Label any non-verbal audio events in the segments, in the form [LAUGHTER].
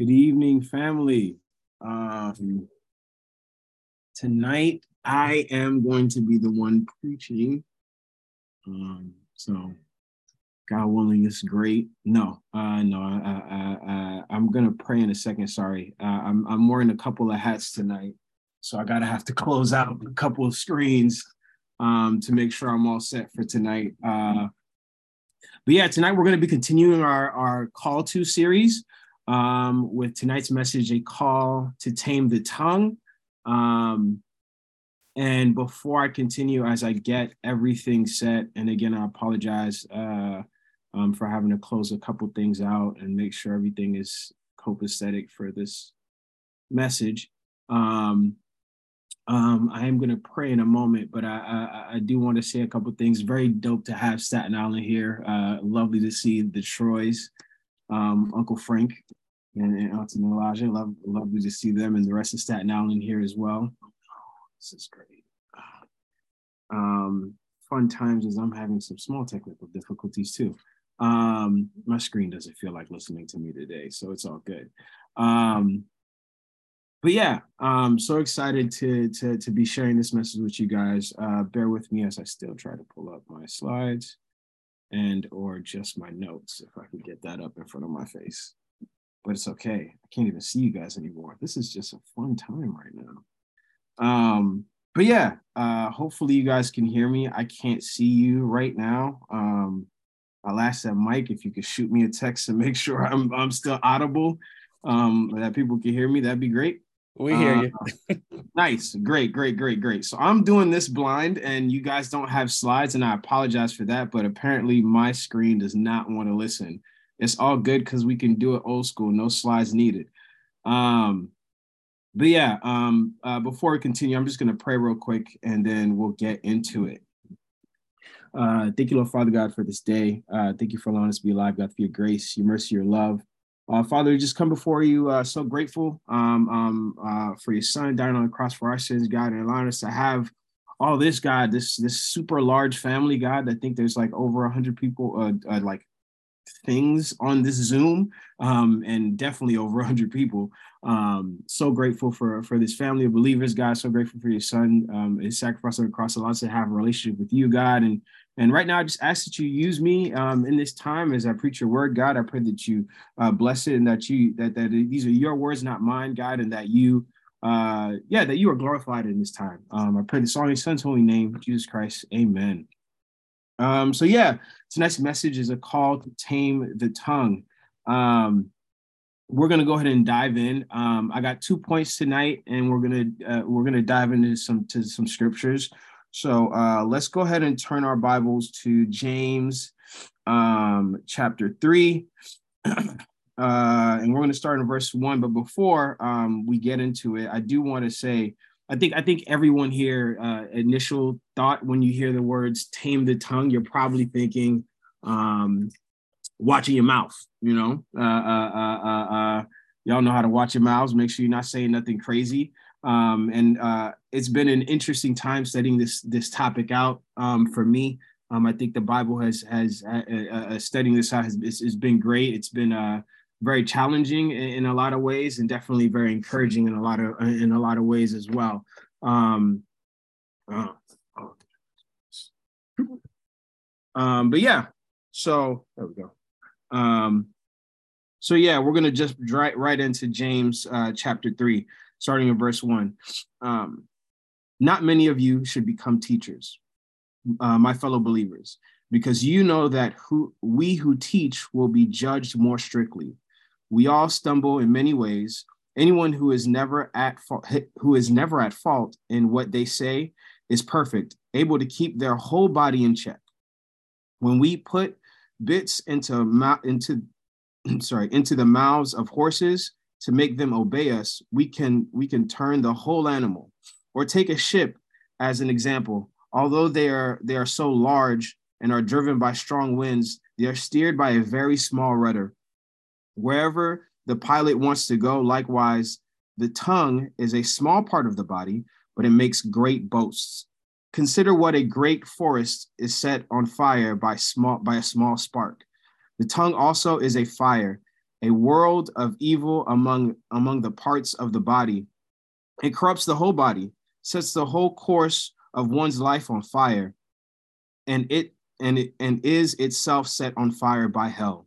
Good evening, family. Um, tonight, I am going to be the one preaching. Um, so, God willing, it's great. No, uh, no, I, I, I, I'm gonna pray in a second. Sorry, uh, I'm I'm wearing a couple of hats tonight, so I gotta have to [LAUGHS] close out a couple of screens um, to make sure I'm all set for tonight. Uh, but yeah, tonight we're to be continuing our, our call to series um, with tonight's message, a call to tame the tongue. Um, and before I continue, as I get everything set, and again, I apologize uh, um, for having to close a couple things out and make sure everything is copacetic for this message. Um, um, I am going to pray in a moment, but I, I, I do want to say a couple things. Very dope to have Staten Island here. Uh, lovely to see the Troys, um, Uncle Frank, and, and Auntie Elijah. Love, lovely to see them and the rest of Staten Island here as well. This is great. Um, fun times as I'm having some small technical difficulties too. Um, my screen doesn't feel like listening to me today, so it's all good. Um, but yeah, I'm so excited to to to be sharing this message with you guys. Uh, bear with me as I still try to pull up my slides and or just my notes if I could get that up in front of my face. But it's okay. I can't even see you guys anymore. This is just a fun time right now. Um, but yeah, uh, hopefully you guys can hear me. I can't see you right now. Um, I'll ask that Mike if you could shoot me a text and make [LAUGHS] sure I'm I'm still audible, um, that people can hear me. That'd be great. We hear uh, you. nice. Great, great, great, great. So I'm doing this blind and you guys don't have slides, and I apologize for that, but apparently my screen does not want to listen. It's all good because we can do it old school, no slides needed. Um, but yeah, um, uh, before we continue, I'm just going to pray real quick and then we'll get into it. Uh, thank you, Lord Father God, for this day. Uh, thank you for allowing us to be alive, God, for your grace, your mercy, your love. Uh, Father, we just come before you uh, so grateful um, um, uh, for your son dying on the cross for our sins, God, and allowing us to have all this, God, this this super large family, God. I think there's like over a hundred people, uh, uh, like things on this Zoom, um, and definitely over a hundred people. Um, so grateful for for this family of believers, God. So grateful for your son, um, his sacrifice on the cross allows to have a relationship with you, God, and and right now, I just ask that you use me um, in this time as I preach your word, God. I pray that you uh, bless it and that you that that these are your words, not mine, God, and that you, uh, yeah, that you are glorified in this time. Um, I pray this all in your Son's holy name, Jesus Christ. Amen. Um, so yeah, tonight's message is a call to tame the tongue. Um, we're gonna go ahead and dive in. Um, I got two points tonight, and we're gonna uh, we're gonna dive into some to some scriptures. So uh, let's go ahead and turn our Bibles to James um, chapter 3. [CLEARS THROAT] uh, and we're going to start in verse 1. But before um, we get into it, I do want to say, I think I think everyone here uh, initial thought when you hear the words tame the tongue, you're probably thinking um, watching your mouth, you know. Uh, uh, uh, uh, uh y'all know how to watch your mouths. Make sure you're not saying nothing crazy. Um, and it's been an interesting time studying this this topic out um, for me. Um, I think the Bible has has studying this out has, has been great. It's been very challenging in, in, a lot of ways, and definitely very encouraging in a lot of in a lot of ways as well. Um, oh. Um, but yeah, so there we go. Um, so yeah, we're gonna just right right into James uh, chapter three starting in verse one. Um, not many of you should become teachers, uh, my fellow believers, because you know that who we who teach will be judged more strictly. We all stumble in many ways. Anyone who is never at fault, who is never at fault in what they say is perfect, able to keep their whole body in check. When we put bits into into [CLEARS THROAT] sorry into the mouths of horses to make them obey us, we can we can turn the whole animal. Or take a ship as an example. Although they are they are so large and are driven by strong winds, they are steered by a very small rudder. Wherever the pilot wants to go, likewise, the tongue is a small part of the body, but it makes great boasts. Consider what a great forest is set on fire by small by a small spark. The tongue also is a fire a world of evil among among the parts of the body. It corrupts the whole body, sets the whole course of one's life on fire, and it and it and is itself set on fire by hell.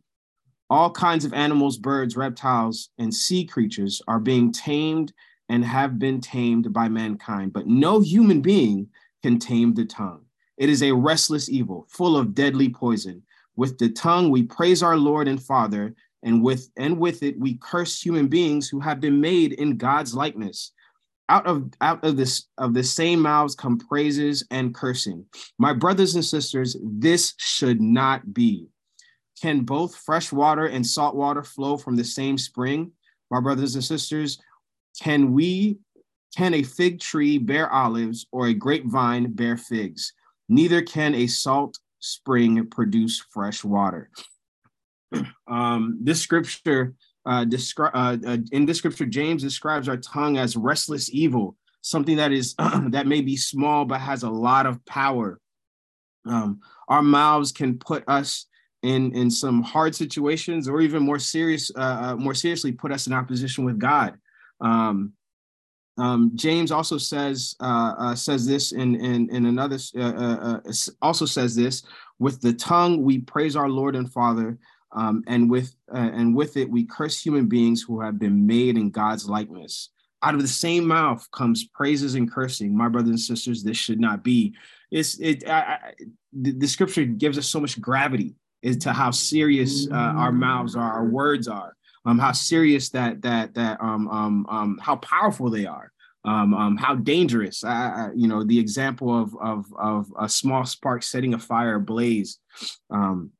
All kinds of animals, birds, reptiles, and sea creatures are being tamed and have been tamed by mankind, but no human being can tame the tongue. It is a restless evil, full of deadly poison. With the tongue we praise our Lord and Father, and with and with it we curse human beings who have been made in God's likeness. Out of out of this of the same mouths come praises and cursing. My brothers and sisters, this should not be. Can both fresh water and salt water flow from the same spring? My brothers and sisters, can we can a fig tree bear olives or a grapevine bear figs? Neither can a salt spring produce fresh water. [CLEARS THROAT] Um, this scripture uh, descri- uh, uh, in this scripture, James describes our tongue as restless evil, something that is [CLEARS THROAT] that may be small but has a lot of power. Um, our mouths can put us in in some hard situations, or even more serious, uh, uh more seriously, put us in opposition with God. Um, um, James also says uh, uh, says this in in, in another uh, uh, uh also says this with the tongue we praise our Lord and Father, um, and with and with it we curse human beings who have been made in God's likeness. Out of the same mouth comes praises and cursing. My brothers and sisters, this should not be. It's it. I, I, the, scripture gives us so much gravity as to how serious our mouths are, our words are um, how serious that that that um, um, um, how powerful they are, um, um, how dangerous. I, you know, the example of of of a small spark setting a fire ablaze. Um,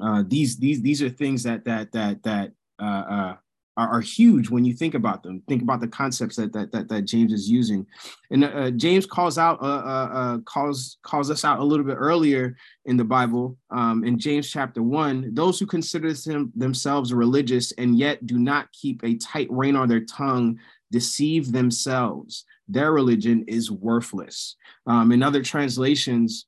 uh, these these these are things that that that that uh, uh, are, are, huge when you think about them. Think about the concepts that that that, that James is using, and uh, James calls out uh, uh, uh, calls calls us out a little bit earlier in the Bible, um, in James chapter one. Those who consider them, themselves religious and yet do not keep a tight rein on their tongue deceive themselves. Their religion is worthless. Um, in other translations,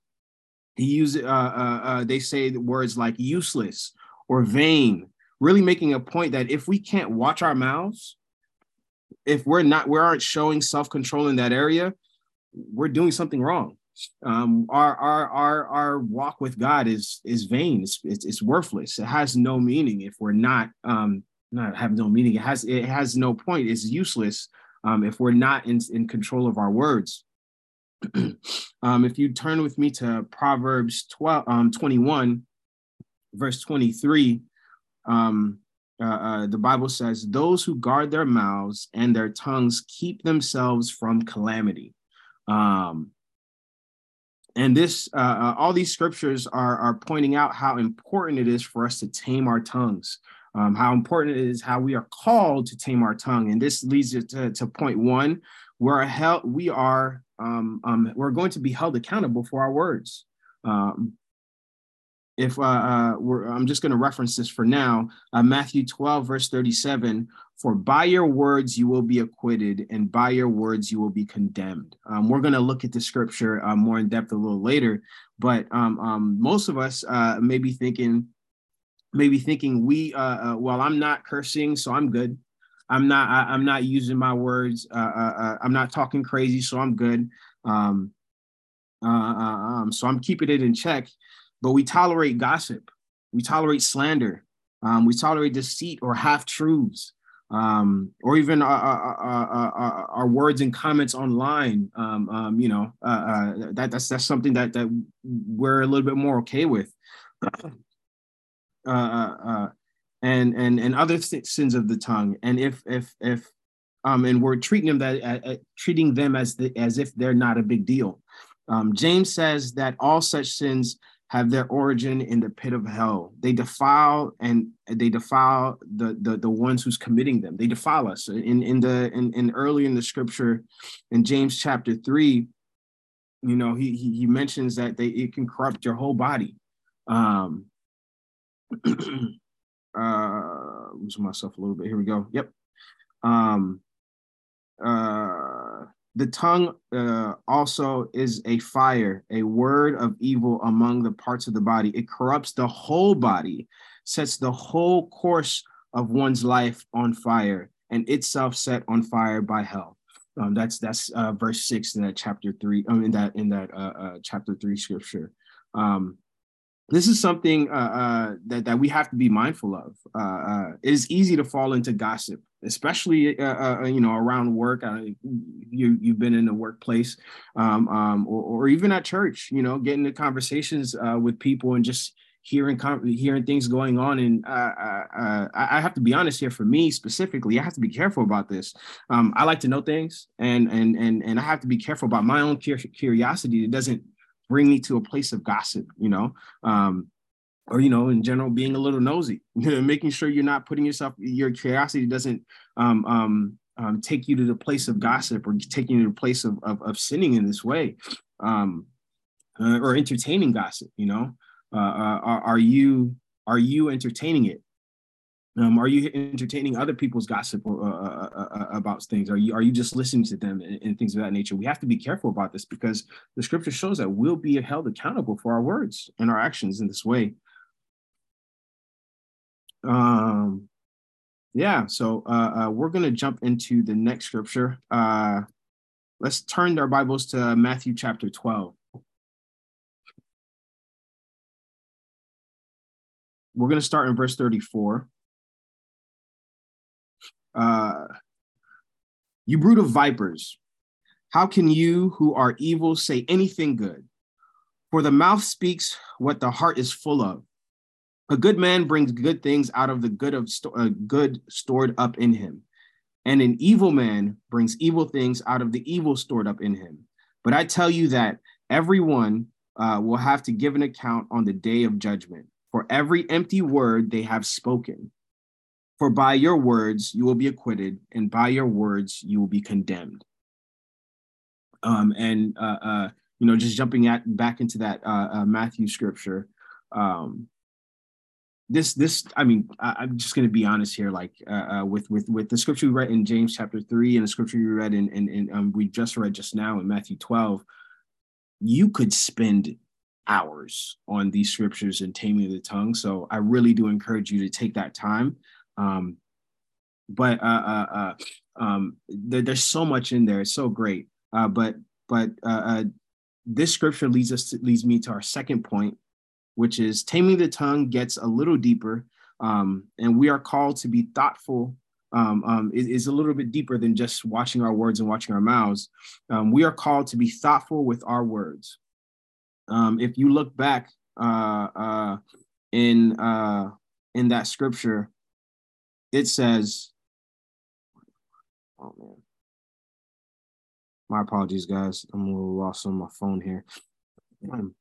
he uses uh, uh, uh, they say words like useless or vain really making a point that if we can't watch our mouths, if we're not, we aren't showing self-control in that area, we're doing something wrong. Um, our our our our walk with God is is vain. It's, it's, it's worthless. It has no meaning if we're not um not have no meaning. It has it has no point. It's useless um, if we're not in, in control of our words. [CLEARS THROAT] um, if you turn with me to Proverbs 12, um, 21, verse 23, um, uh, uh, the Bible says, Those who guard their mouths and their tongues keep themselves from calamity. Um, and this, uh, uh, all these scriptures are, are pointing out how important it is for us to tame our tongues, um, how important it is how we are called to tame our tongue. And this leads to, to point one, where held, we are, um, um, we're going to be held accountable for our words. Um, if uh, uh, I'm just going to reference this for now, uh, Matthew 12, verse 37 For by your words you will be acquitted, and by your words you will be condemned. Um, we're going to look at the scripture uh, more in depth a little later, but um, um, most of us uh, may be thinking, maybe thinking we, uh, well, I'm not cursing, so I'm good. I'm not. I, am not using my words. I'm not talking crazy, so I'm good. Um, um, so I'm keeping it in check but we tolerate gossip, we tolerate slander, um, we tolerate deceit or half truths, um, or even our, our, our, our, words and comments online. Um, um you know, uh, uh, that that's that's something that that we're a little bit more okay with. [CLEARS THROAT] Uh, uh, uh, and and and other sins of the tongue, and if if if um, and we're treating them that treating them as the, as if they're not a big deal. Um, James says that all such sins have their origin in the pit of hell. They defile and they defile the the, the ones who's committing them. They defile us. In in the in, in early in the scripture, in James chapter three, you know, he he, he mentions that they it can corrupt your whole body. Um [CLEARS THROAT] uh losing myself a little bit. Here we go. Yep. Um uh the tongue uh, also is a fire, a word of evil among the parts of the body. It corrupts the whole body, sets the whole course of one's life on fire and itself set on fire by hell. Um, that's that's uh, verse six in that chapter three. Um, in that in that uh, uh, chapter three scripture. Um, this is something uh, uh, that that we have to be mindful of. Uh, uh, it is easy to fall into gossip, especially uh, uh, you know around work. you you've been in the workplace, um, um, or, or even at church. You know, getting into conversations with people and just hearing hearing things going on and uh, uh I have to be honest here for me specifically I have to be careful about this um, I like to know things and and and and I have to be careful about my own curiosity it doesn't bring me to a place of gossip you know um, or you know in general being a little nosy [LAUGHS] making sure you're not putting yourself your curiosity doesn't um, um, um, take you to the place of gossip or taking you to the place of, of, of sinning in this way um, uh, or entertaining gossip you know uh, uh, are, are, you are you entertaining it? Um, are you entertaining other people's gossip uh, uh, uh, about things? Are you are you just listening to them and, and, things of that nature? We have to be careful about this because the scripture shows that we'll be held accountable for our words and our actions in this way. Um, yeah, so we're going to jump into the next scripture. let's turn our Bibles to Matthew chapter 12. we're going to start in verse 34. Uh, you brood of vipers, how can you who are evil say anything good? For the mouth speaks what the heart is full of. A good man brings good things out of the good of sto- uh, good stored up in him, and an evil man brings evil things out of the evil stored up in him. But I tell you that everyone uh, will have to give an account on the day of judgment for every empty word they have spoken. For by your words you will be acquitted, and by your words you will be condemned. Um, and uh, uh, you know, just jumping at back into that uh, uh Matthew scripture. Um, this, this, I mean, I, am just going to be honest here. Like uh, uh, with with with the scripture we read in James chapter three, and the scripture we read in, in um, we just read just now in Matthew 12, you could spend hours on these scriptures and taming the tongue. So I really do encourage you to take that time. Um, but uh, uh, uh, um, there, there's so much in there. It's so great. Uh, but but uh, uh, this scripture leads us to, leads me to our second point, which is taming the tongue gets a little deeper, um, and we are called to be thoughtful. Um, um, it is a little bit deeper than just watching our words and watching our mouths. Um, we are called to be thoughtful with our words. Um, if you look back in in that scripture, it says, "Oh man, my apologies, guys. I'm a little lost on my phone here." [CLEARS THROAT]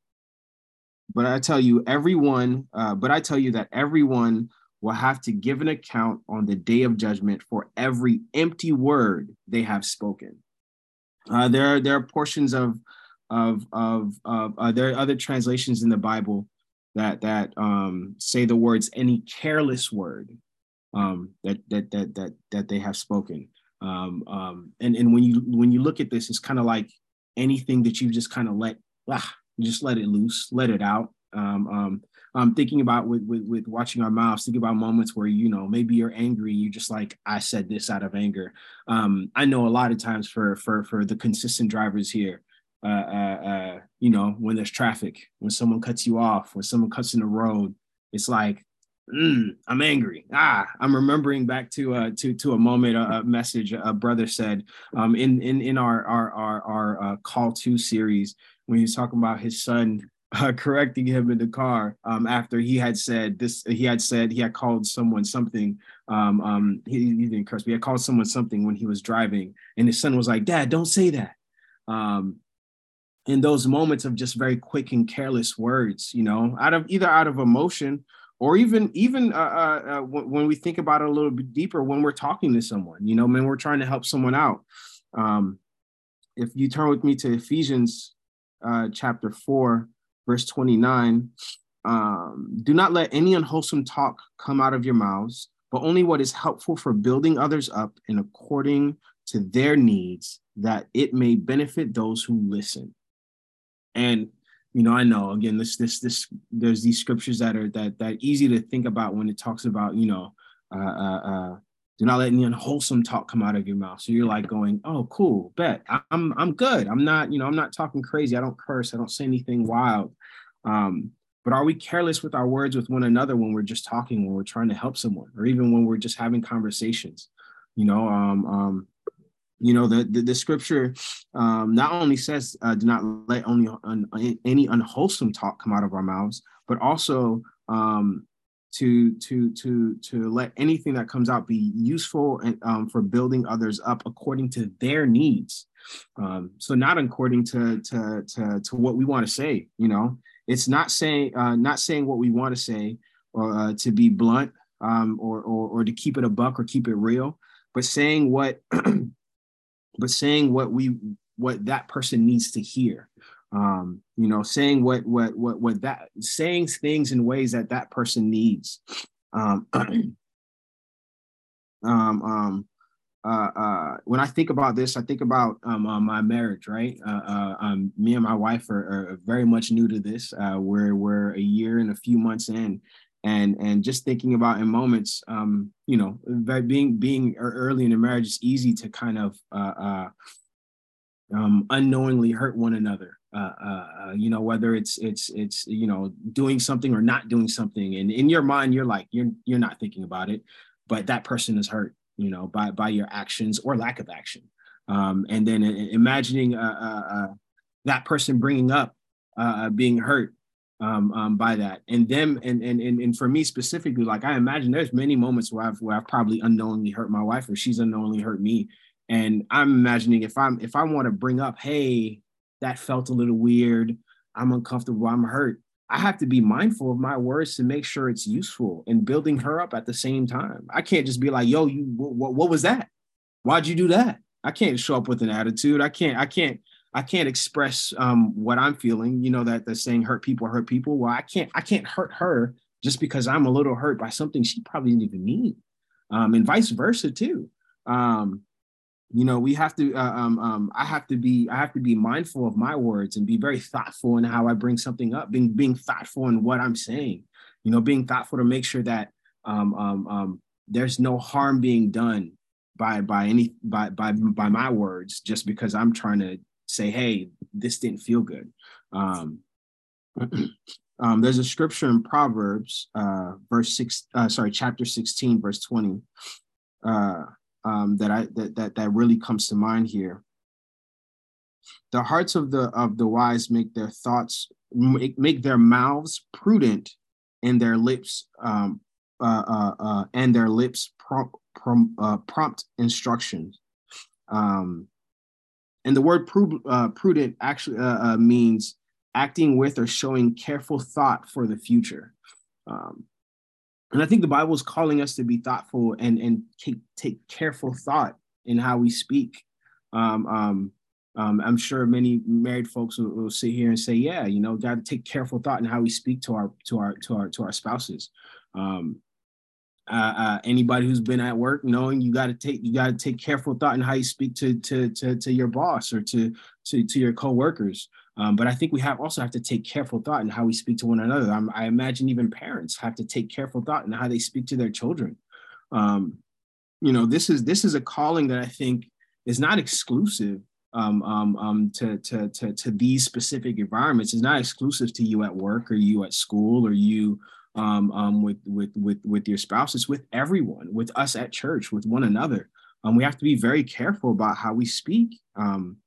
But I tell you, everyone. Uh, but I tell you that everyone will have to give an account on the day of judgment for every empty word they have spoken. Uh, there, are, there are portions of of of of uh, there are other translations in the Bible that that um, say the words any careless word um, that that that that that they have spoken. Um, um, and and when you when you look at this, it's kind of like anything that you just kind of let ah, just let it loose, let it out. Um, um, I'm thinking about with, with with watching our mouths, thinking about moments where you know maybe you're angry, you just like I said this out of anger. Um, I know a lot of times for for for the consistent drivers here, uh, uh, uh, you know, when there's traffic, when someone cuts you off, when someone cuts in the road, it's like, mm, I'm angry. Ah, I'm remembering back to uh, to to a moment, a, a message a brother said um, in in in our our our, our uh, call to series when he was talking about his son uh, [LAUGHS] correcting him in the car um, after he had said this. He had said he had called someone something. Um, um, he, he didn't curse. But he had called someone something when he was driving, and his son was like, "Dad, don't say that." Um, in those moments of just very quick and careless words, you know, out of either out of emotion or even even uh, uh, uh, when we think about it a little bit deeper when we're talking to someone, you know, when we're trying to help someone out. Um, if you turn with me to Ephesians uh, chapter four, verse twenty nine, um, do not let any unwholesome talk come out of your mouths, but only what is helpful for building others up in according to their needs, that it may benefit those who listen. And you know, I know again, this this this there's these scriptures that are that that easy to think about when it talks about you know uh, uh, uh, do not let any unwholesome talk come out of your mouth. So you're like going, oh, cool, bet I'm I'm good. I'm not, you know, I'm not talking crazy. I don't curse. I don't say anything wild. Um, but are we careless with our words with one another when we're just talking, when we're trying to help someone, or even when we're just having conversations? You know, um, um, you know the the, the scripture um, not only says uh, do not let only un, any unwholesome talk come out of our mouths, but also um, to to to to let anything that comes out be useful and um, for building others up according to their needs. Um, so not according to to to to what we want to say. You know, it's not saying uh, not saying what we want to say or uh, to be blunt um, or, or or to keep it a buck or keep it real, but saying what [CLEARS THROAT] but saying what we what that person needs to hear um, you know, saying what what what what that saying things in ways that that person needs. Um, [CLEARS THROAT] um, um, uh, uh, when I think about this, I think about um, uh, my marriage, right? Uh, uh, um, me and my wife are, are very much new to this. Uh, we're we're a year and a few months in, and and just thinking about in moments, um, you know, being being early in the marriage, it's easy to kind of uh, uh, um, unknowingly hurt one another. Uh, uh, uh, you know whether it's it's it's you know doing something or not doing something. And in your mind you're like you're you're not thinking about it but that person is hurt you know by by your actions or lack of action. Um, and then imagining uh, uh, uh, that person bringing up being hurt um, um, by that and them and, and and and for me specifically like i imagine there's many moments where i've where i've probably unknowingly hurt my wife or she's unknowingly hurt me and i'm imagining if i'm if i want to bring up hey that felt a little weird. I'm uncomfortable. I'm hurt. I have to be mindful of my words to make sure it's useful and building her up at the same time. I can't just be like, "Yo, you, what, what was that? Why'd you do that?" I can't show up with an attitude. I can't. I can't. I can't express um, what I'm feeling. You know that the saying "hurt people hurt people." Well, I can't. I can't hurt her just because I'm a little hurt by something she probably didn't even mean, um, and vice versa too. Um, you know we have to uh, um, um, i have to be i have to be mindful of my words and be very thoughtful in how i bring something up being being thoughtful in what i'm saying you know being thoughtful to make sure that um, there's no harm being done by by any by by by my words just because i'm trying to say hey this didn't feel good um, [CLEARS THROAT] um, there's a scripture in proverbs uh, verse six uh, sorry chapter 16 verse 20 uh, um, that I that, that that really comes to mind here. The hearts of the of the wise make their thoughts make, make their mouths prudent, and their lips um, uh, uh, uh, and their lips prompt prom, uh, prompt instructions. Um, and the word pru- uh, prudent actually uh, means acting with or showing careful thought for the future. Um, and I think the Bible is calling us to be thoughtful and and take, take careful thought in how we speak. Um, um, um, I'm sure many married folks will, will, sit here and say, "Yeah, you know, got to take careful thought in how we speak to our to our to our to our spouses." Um, uh, uh, anybody who's been at work knowing you got to take you got to take careful thought in how you speak to to to to your boss or to to to your coworkers. Um, but I think we have also have to take careful thought in how we speak to one another. I'm, i imagine even parents have to take careful thought in how they speak to their children. Um, you know, this is this is a calling that I think is not exclusive um, um, um, to, to, to, to these specific environments. It's not exclusive to you at work or you at school or you um, um, with, with, with, with your spouse. It's with everyone, with us at church, with one another. Um, we have to be very careful about how we speak. Um,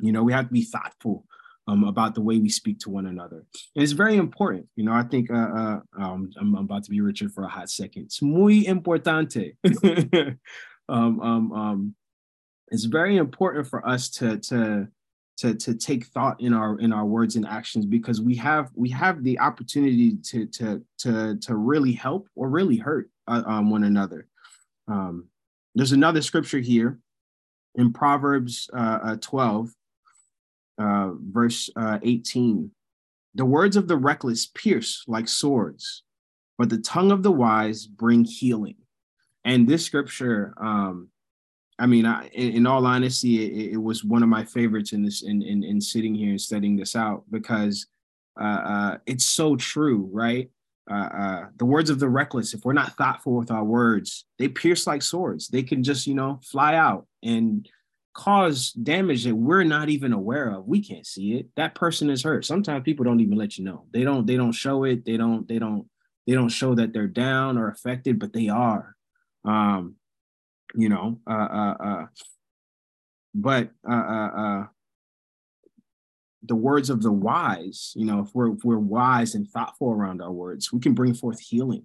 you know, we have to be thoughtful um, about the way we speak to one another. And it's very important. You know, I think uh, uh, um, I'm, I'm, about to be Richard for a hot second. It's muy importante. [LAUGHS] um, um, um, it's very important for us to to to to take thought in our in our words and actions because we have we have the opportunity to to to to really help or really hurt uh, um, one another. Um, there's another scripture here in Proverbs uh, uh, 12 uh, verse uh, 18. The words of the reckless pierce like swords, but the tongue of the wise bring healing. And this scripture, um, I mean, I, in, in, all honesty, it, it, was one of my favorites in this in, in, in sitting here and studying this out because uh, uh, it's so true, right? uh, uh, the words of the reckless, if we're not thoughtful with our words, they pierce like swords. They can just, you know, fly out and cause damage that we're not even aware of. We can't see it. That person is hurt. Sometimes people don't even let you know. They don't, they don't show it. They don't, they don't, they don't show that they're down or affected, but they are. Um, you know, uh, uh, uh, but uh, uh, uh, the words of the wise, you know, if we're if we're wise and thoughtful around our words, we can bring forth healing.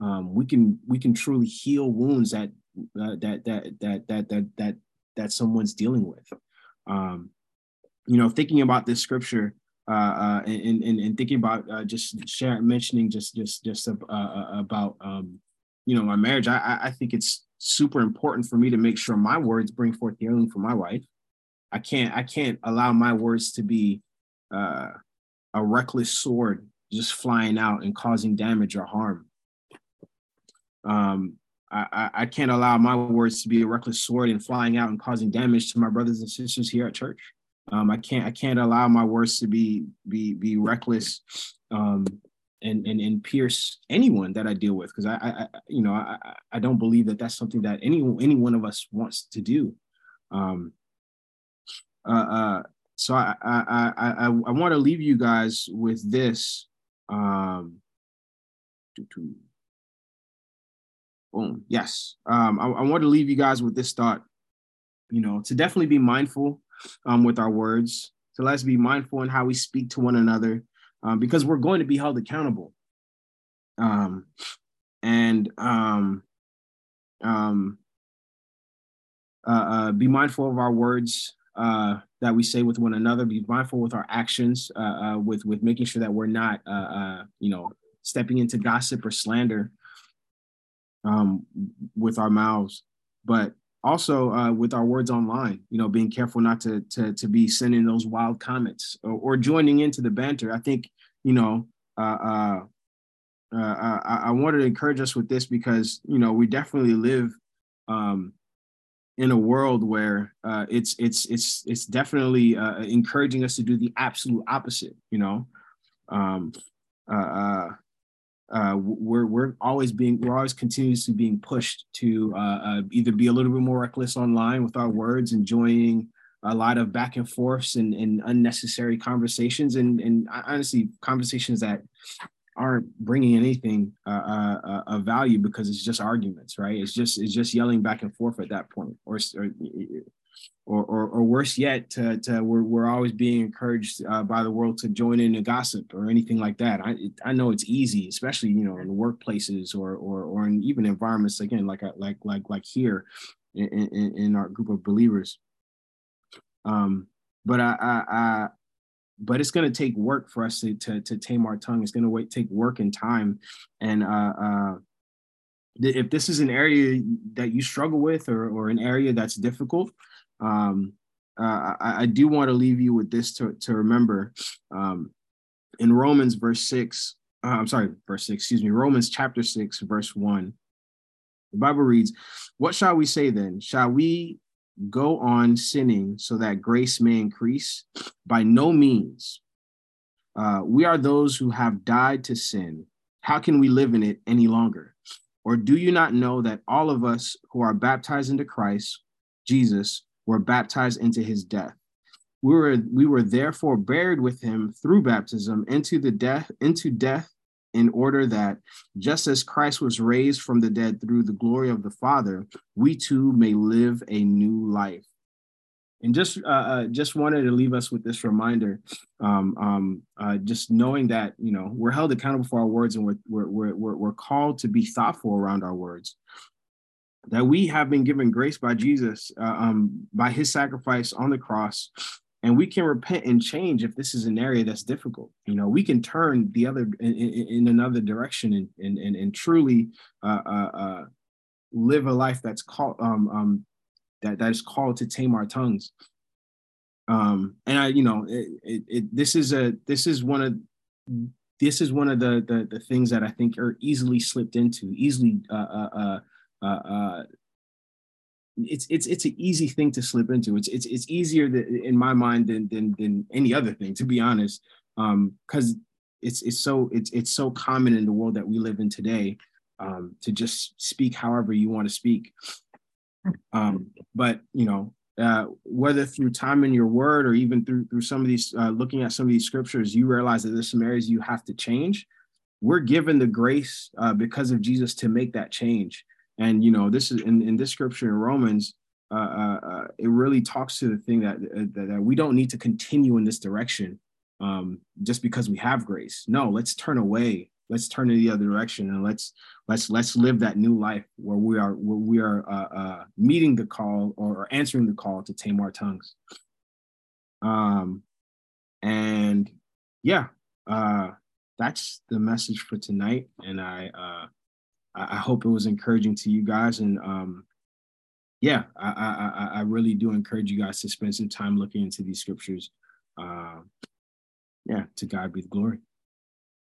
Um, we can we can truly heal wounds that that that that that that that that someone's dealing with. Um, you know, thinking about this scripture uh, uh, and, and and thinking about uh, just sharing, mentioning just just just about um, you know my marriage. I I think it's super important for me to make sure my words bring forth healing for my wife. I can't I can't allow my words to be uh, a reckless sword just flying out and causing damage or harm. Um, I, I can't allow my words to be a reckless sword and flying out and causing damage to my brothers and sisters here at church. Um, I can't I can't allow my words to be be be reckless um, and and and pierce anyone that I deal with because I, I, you know I I don't believe that that's something that any any one of us wants to do. Um, uh, uh, so I I I I, I want to leave you guys with this. Um, boom. Yes. Um, I, I want to leave you guys with this thought. You know, to definitely be mindful um, with our words. So let's be mindful in how we speak to one another um, because we're going to be held accountable. Um, and um, um, uh, uh, be mindful of our words uh, that we say with one another. Be mindful with our actions, uh, uh, with with making sure that we're not, uh, you know, stepping into gossip or slander um, with our mouths, but also uh, with our words online. You know, being careful not to to to be sending those wild comments or, or joining into the banter. I think you know, uh, uh, uh, uh, I, I wanted to encourage us with this because you know we definitely live um, in a world where uh, it's it's it's it's definitely uh, encouraging us to do the absolute opposite. You know, um, uh, uh, we're we're always being we're always continuously being pushed to uh, uh, either be a little bit more reckless online with our words, enjoying a lot of back and forths and, and unnecessary conversations. And and honestly conversations that aren't bringing anything uh, uh, uh, of value because it's just arguments right? It's just it's just yelling back and forth at that point or or or, or or worse yet to, to we're, we're always being encouraged uh, by the world to join in a gossip or anything like that i i know it's easy especially you know in workplaces or or or in even environments again like like like like here in, in, in our group of believers um, but I, I, I but it's going to take work for us to, to, to tame our tongue. It's going to take work and time. And uh, uh, if this is an area that you struggle with or, or an area that's difficult, um, uh, I, I, do want to leave you with this to, to remember. Um, in Romans verse 6, uh, I'm sorry, verse 6, excuse me, Romans chapter 6, verse 1, the Bible reads, What shall we say then? Shall we go on sinning so that grace may increase? By no means. Uh, we are those who have died to sin. How can we live in it any longer? Or do you not know that all of us who are baptized into Christ, Jesus, were baptized into his death? We were, we were therefore buried with him through baptism into the death, into death, in order that just as Christ was raised from the dead through the glory of the Father, we too may live a new life. And just uh, uh, just wanted to leave us with this reminder, um, um, uh, just knowing that you know we're held accountable for our words, and we're we're we're we're called to be thoughtful around our words. That we have been given grace by Jesus, uh, um, by His sacrifice on the cross, and we can repent and change if this is an area that's difficult. You know we can turn the other in, in, in another direction and and and, and truly uh, uh, uh, live a life that's called um, um, that that is called to tame our tongues. Um and i you know it, it, it, this is a this is one of this is one of the, the the things that i think are easily slipped into easily uh uh uh, uh it's it's it's an easy thing to slip into. It's it's it's easier in my mind than than than any other thing, to be honest. Um, because it's it's so it's it's so common in the world that we live in today um, to just speak however you want to speak. Um, but you know, uh, whether through time in your word or even through through some of these uh, looking at some of these scriptures, you realize that there's some areas you have to change. We're given the grace uh, because of Jesus to make that change. And you know, this is in, in this scripture in Romans, uh, uh, uh, it really talks to the thing that, that, that we don't need to continue in this direction um, just because we have grace. No, let's turn away. Let's turn in the other direction and let's let's let's live that new life where we are where we are uh, uh, meeting the call or answering the call to tame our tongues. Um, and yeah, uh, that's the message for tonight. And I uh, I hope it was encouraging to you guys. And um, yeah, I, I I really do encourage you guys to spend some time looking into these scriptures. Uh, yeah, to God be the glory.